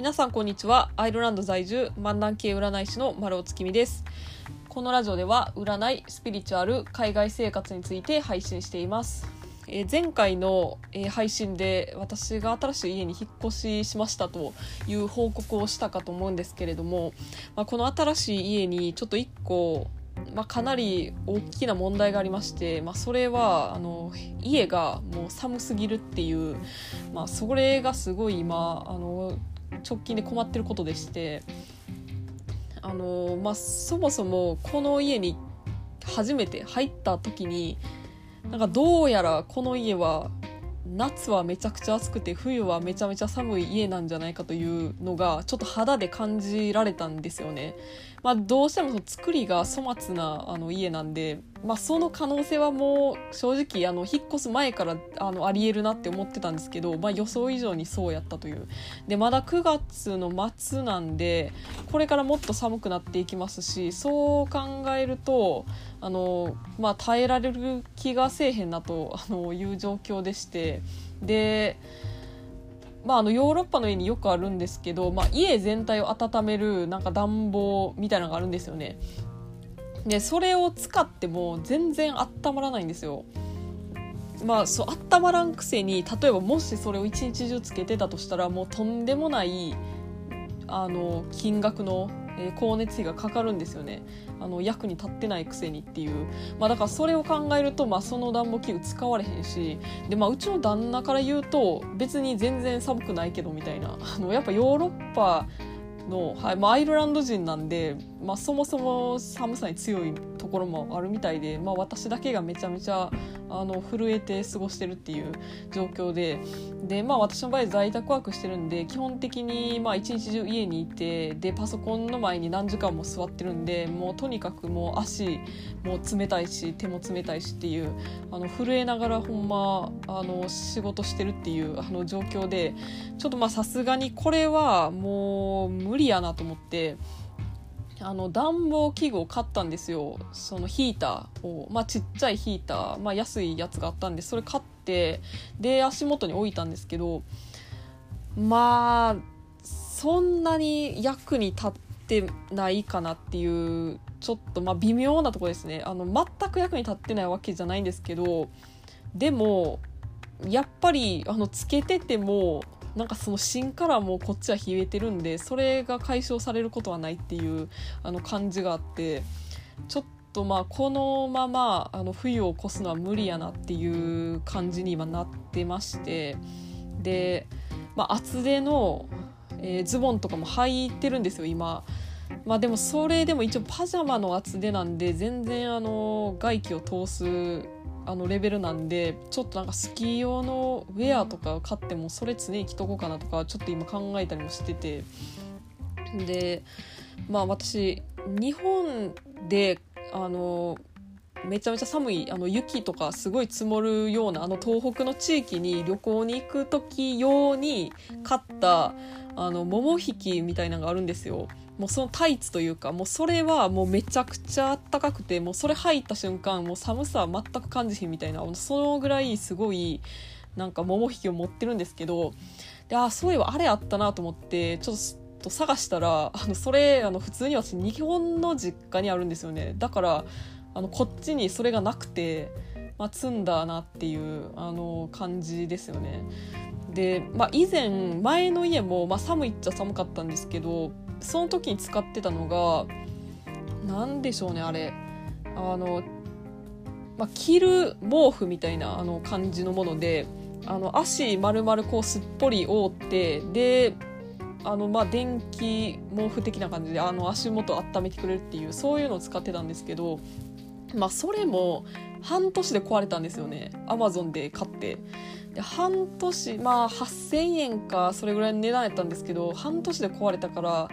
皆さんこんにちは。アイルランド在住漫談系占い師の丸尾月見です。このラジオでは占いスピリチュアル海外生活について配信しています。えー前回の、えー配信で私が新しい家に引っ越ししましたという報告をしたかと思うんですけれども、まあ、この新しい家にちょっと1個、まあ、かなり大きな問題がありまして、まあ、それはあの家がもう寒すぎるっていう、まあ、それがすごい今あの直近で困ってることでしてあの、まあ、そもそもこの家に初めて入った時になんかどうやらこの家は夏はめちゃくちゃ暑くて冬はめちゃめちゃ寒い家なんじゃないかというのがちょっと肌で感じられたんですよね。まあ、どうしてもその作りが粗末なあの家なんで、まあ、その可能性はもう正直あの引っ越す前からあのありえるなって思ってたんですけど、まあ、予想以上にそうやったという。でまだ9月の末なんでこれからもっと寒くなっていきますしそう考えるとあの、まあ、耐えられる気がせえへんなとあのいう状況でして。でまあ、あのヨーロッパの家によくあるんですけど、まあ、家全体を温めるなんか暖房みたいなのがあるんですよね。でそれを使っても全然温まらないんですよ。まあそう温まらんくせに例えばもしそれを一日中つけてたとしたらもうとんでもないあの金額の、え光熱費がかかるんですよね。あの役に立ってないくせにっていう、まあ、だからそれを考えると、まあ、その暖房器具使われへんしで、まあ、うちの旦那から言うと別に全然寒くないけどみたいな。あのやっぱヨーロッパの、はいまあ、アイルランド人なんで、まあ、そもそも寒さに強いところもあるみたいで、まあ、私だけがめちゃめちゃあの震えて過ごしてるっていう状況でで、まあ、私の場合在宅ワークしてるんで基本的に一日中家にいてでパソコンの前に何時間も座ってるんでもうとにかくもう足も冷たいし手も冷たいしっていうあの震えながらほんまあの仕事してるっていうあの状況でちょっとさすがにこれはもう無理やなと思って。あの暖房器具を買ったんですよ。そのヒーターを、まあ、ちっちゃいヒーター、まあ、安いやつがあったんでそれ買ってで足元に置いたんですけどまあそんなに役に立ってないかなっていうちょっとまあ微妙なとこですね。あの全く役に立ってないわけじゃないんですけどでもやっぱりあのつけててもなんかその芯からもうこっちは冷えてるんでそれが解消されることはないっていうあの感じがあってちょっとまあこのままあの冬を越すのは無理やなっていう感じに今なってましてで、まあ、厚手の、えーズボンとかも履いてるんですよ今。まあでもそれでも一応パジャマの厚手なんで全然あの外気を通すあのレベルなんでちょっとなんかスキー用のウェアとか買ってもそれ常に着とこうかなとかちょっと今考えたりもしててでまあ私日本であのめちゃめちゃ寒いあの雪とかすごい積もるようなあの東北の地域に旅行に行く時用に買ったあの桃引きみたいなのがあるんですよ。もうそのタイツというかもうそれはもうめちゃくちゃあったかくてもうそれ入った瞬間もう寒さは全く感じひんみたいなそのぐらいすごいなんか桃引きを持ってるんですけどであそういえばあれあったなと思ってちょっと探したらあのそれあの普通に私日本の実家にあるんですよねだからあのこっちにそれがなくて、まあ、積んだなっていうあの感じですよね。で、まあ、以前前の家も、まあ、寒いっちゃ寒かったんですけどその時に使ってたのが何でしょうねあれ。あの、まあ、着る毛布みたいなあの感じのものであの足丸々こうすっぽり覆ってであのまあ電気毛布的な感じであの足元温めてくれるっていうそういうのを使ってたんですけどまあそれも半年で壊れたんですよね。アマゾンで買って。で半年まあ8,000円かそれぐらいの値段やったんですけど半年で壊れたから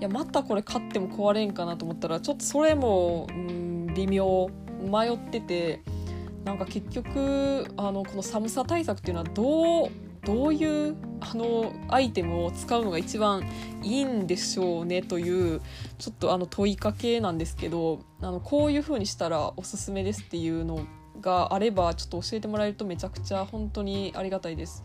いやまたこれ買っても壊れんかなと思ったらちょっとそれも、うん、微妙迷っててなんか結局あのこの寒さ対策っていうのはどうどういうあのアイテムを使うのが一番いいんでしょうねというちょっとあの問いかけなんですけどあのこういう風にしたらおすすめですっていうのがあればちょっと教えてもらえるとめちゃくちゃ本当にありがたいです。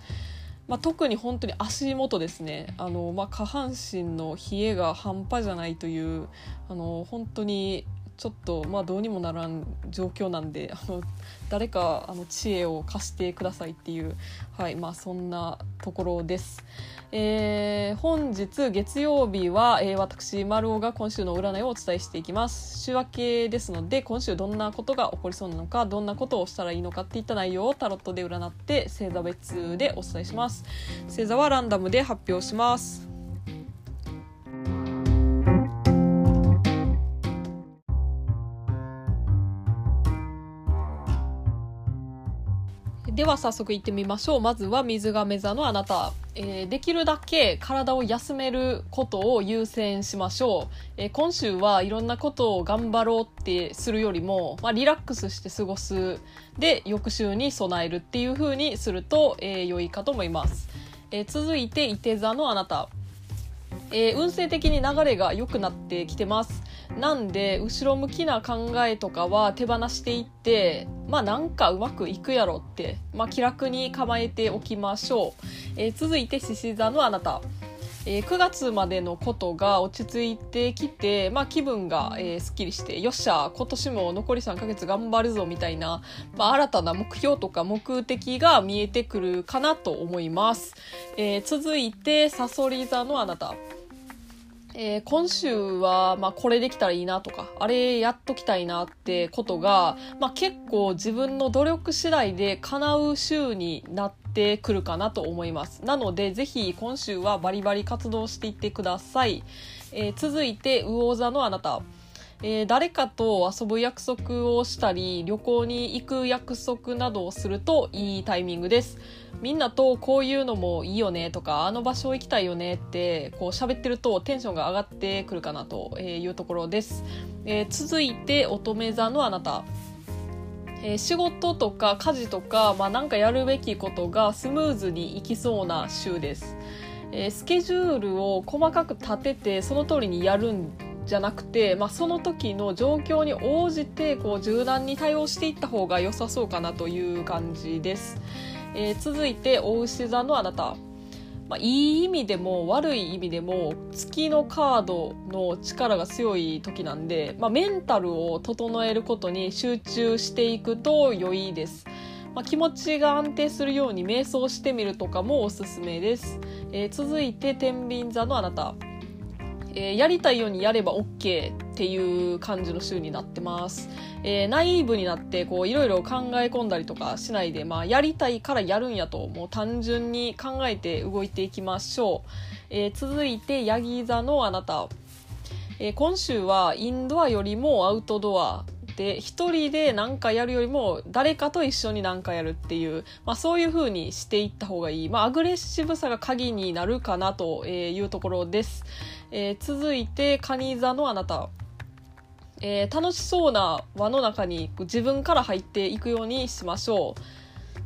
まあ、特に本当に足元ですねあの、まあ、下半身の冷えが半端じゃないというあの本当にちょっとまあどうにもならん状況なんであの誰かあの知恵を貸してくださいっていう、はいまあ、そんなところです。えー、本日月曜日は、えー、私丸尾が今週の占いをお伝えしていきます。週明けですので今週どんなことが起こりそうなのかどんなことをしたらいいのかっていった内容をタロットで占って星座別でお伝えします。星座はランダムで発表します。は早速いってみましょう。まずは水亀座のあなた、えー、できるだけ体を休めることを優先しましょう、えー、今週はいろんなことを頑張ろうってするよりも、まあ、リラックスして過ごす。で翌週に備えるっていう風にすると、えー、良いかと思います、え続いて伊手座のあなた。えー、運勢的に流れが良くなってきてます。なんで後ろ向きな考えとかは手放していってまあなんかうまくいくやろって、まあ、気楽に構えておきましょう、えー、続いて獅子座のあなた。えー、9月までのことが落ち着いてきて、まあ、気分が、えー、すっきりしてよっしゃ今年も残り3ヶ月頑張るぞみたいな、まあ、新たな目標とか目的が見えてくるかなと思います、えー、続いてさそり座のあなた。えー、今週は、まあ、これできたらいいなとか、あれやっときたいなってことが、まあ、結構自分の努力次第で叶う週になってくるかなと思います。なので、ぜひ今週はバリバリ活動していってください。えー、続いて、魚座のあなた。えー、誰かと遊ぶ約束をしたり旅行に行く約束などをするといいタイミングです。みんなとこういうのもいいよねとかあの場所行きたいよねってこう喋ってるとテンションが上がってくるかなというところです、えー、続いて乙女座のあなた。えー、仕事とか家事とか、まあ、なんかやるべきことがスムーズにいきそうな週です、えー、スケジュールを細かく立ててその通りにやるんじゃなくて、まあ、その時の状況に応じてこう柔軟に対応していった方が良さそうかなという感じです。えー、続いてお牛座のあなた。まあ、いい意味でも悪い意味でも月のカードの力が強い時なんで、まあ、メンタルを整えることに集中していくと良いです。まあ、気持ちが安定するように瞑想してみるとかもおすすめです。えー、続いて天秤座のあなた。えー、やりたいようにやれば OK っていう感じの週になってます。えー、ナイーブになってこういろいろ考え込んだりとかしないで、まあ、やりたいからやるんやともう単純に考えて動いていきましょう。えー、続いてヤギ座のあなた。えー、今週はインドアよりもアウトドアで一人で何かやるよりも誰かと一緒に何かやるっていう、まあ、そういう風にしていった方がいい、まあ、アグレッシブさが鍵になるかなというところです、えー、続いて蟹座のあなた。えー、楽しそうな輪の中に自分から入っていくようにしましょう。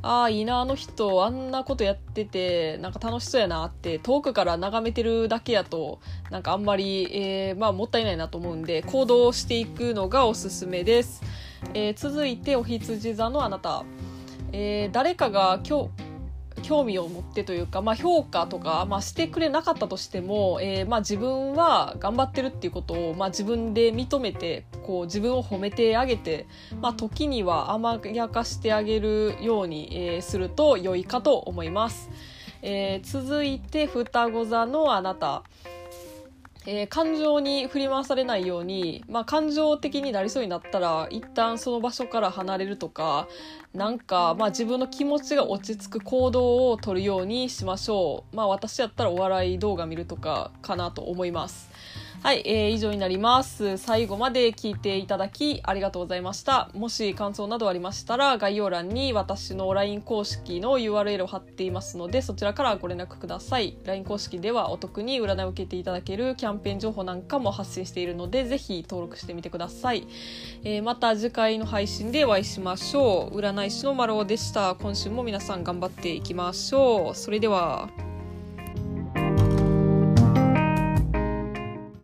ああ、いいな、あの人、あんなことやってて、なんか楽しそうやなって、遠くから眺めてるだけやと、なんかあんまり、えー、まあ、もったいないなと思うんで、行動していくのがおすすめです。えー、続いて、お羊座のあなた。えー、誰かが今日、興味を持ってというか、まあ、評価とか、まあ、してくれなかったとしても、えー、まあ、自分は頑張ってるっていうことを、まあ、自分で認めてこう自分を褒めてあげて、まあ、時には甘やかしてあげるように、えー、すると良いかと思います。えー、続いて双子座のあなた。えー、感情に振り回されないように、まあ、感情的になりそうになったら一旦その場所から離れるとかなんか、まあ、自分の気持ちが落ち着く行動をとるようにしましょう、まあ、私やったらお笑い動画見るとかかなと思います。はい、えー、以上になります。最後まで聞いていただきありがとうございました。もし感想などありましたら、概要欄に私の LINE 公式の URL を貼っていますので、そちらからご連絡ください。LINE 公式ではお得に占いを受けていただけるキャンペーン情報なんかも発信しているので、ぜひ登録してみてください。えー、また次回の配信でお会いしましょう。占い師の丸尾でした。今週も皆さん頑張っていきましょう。それでは。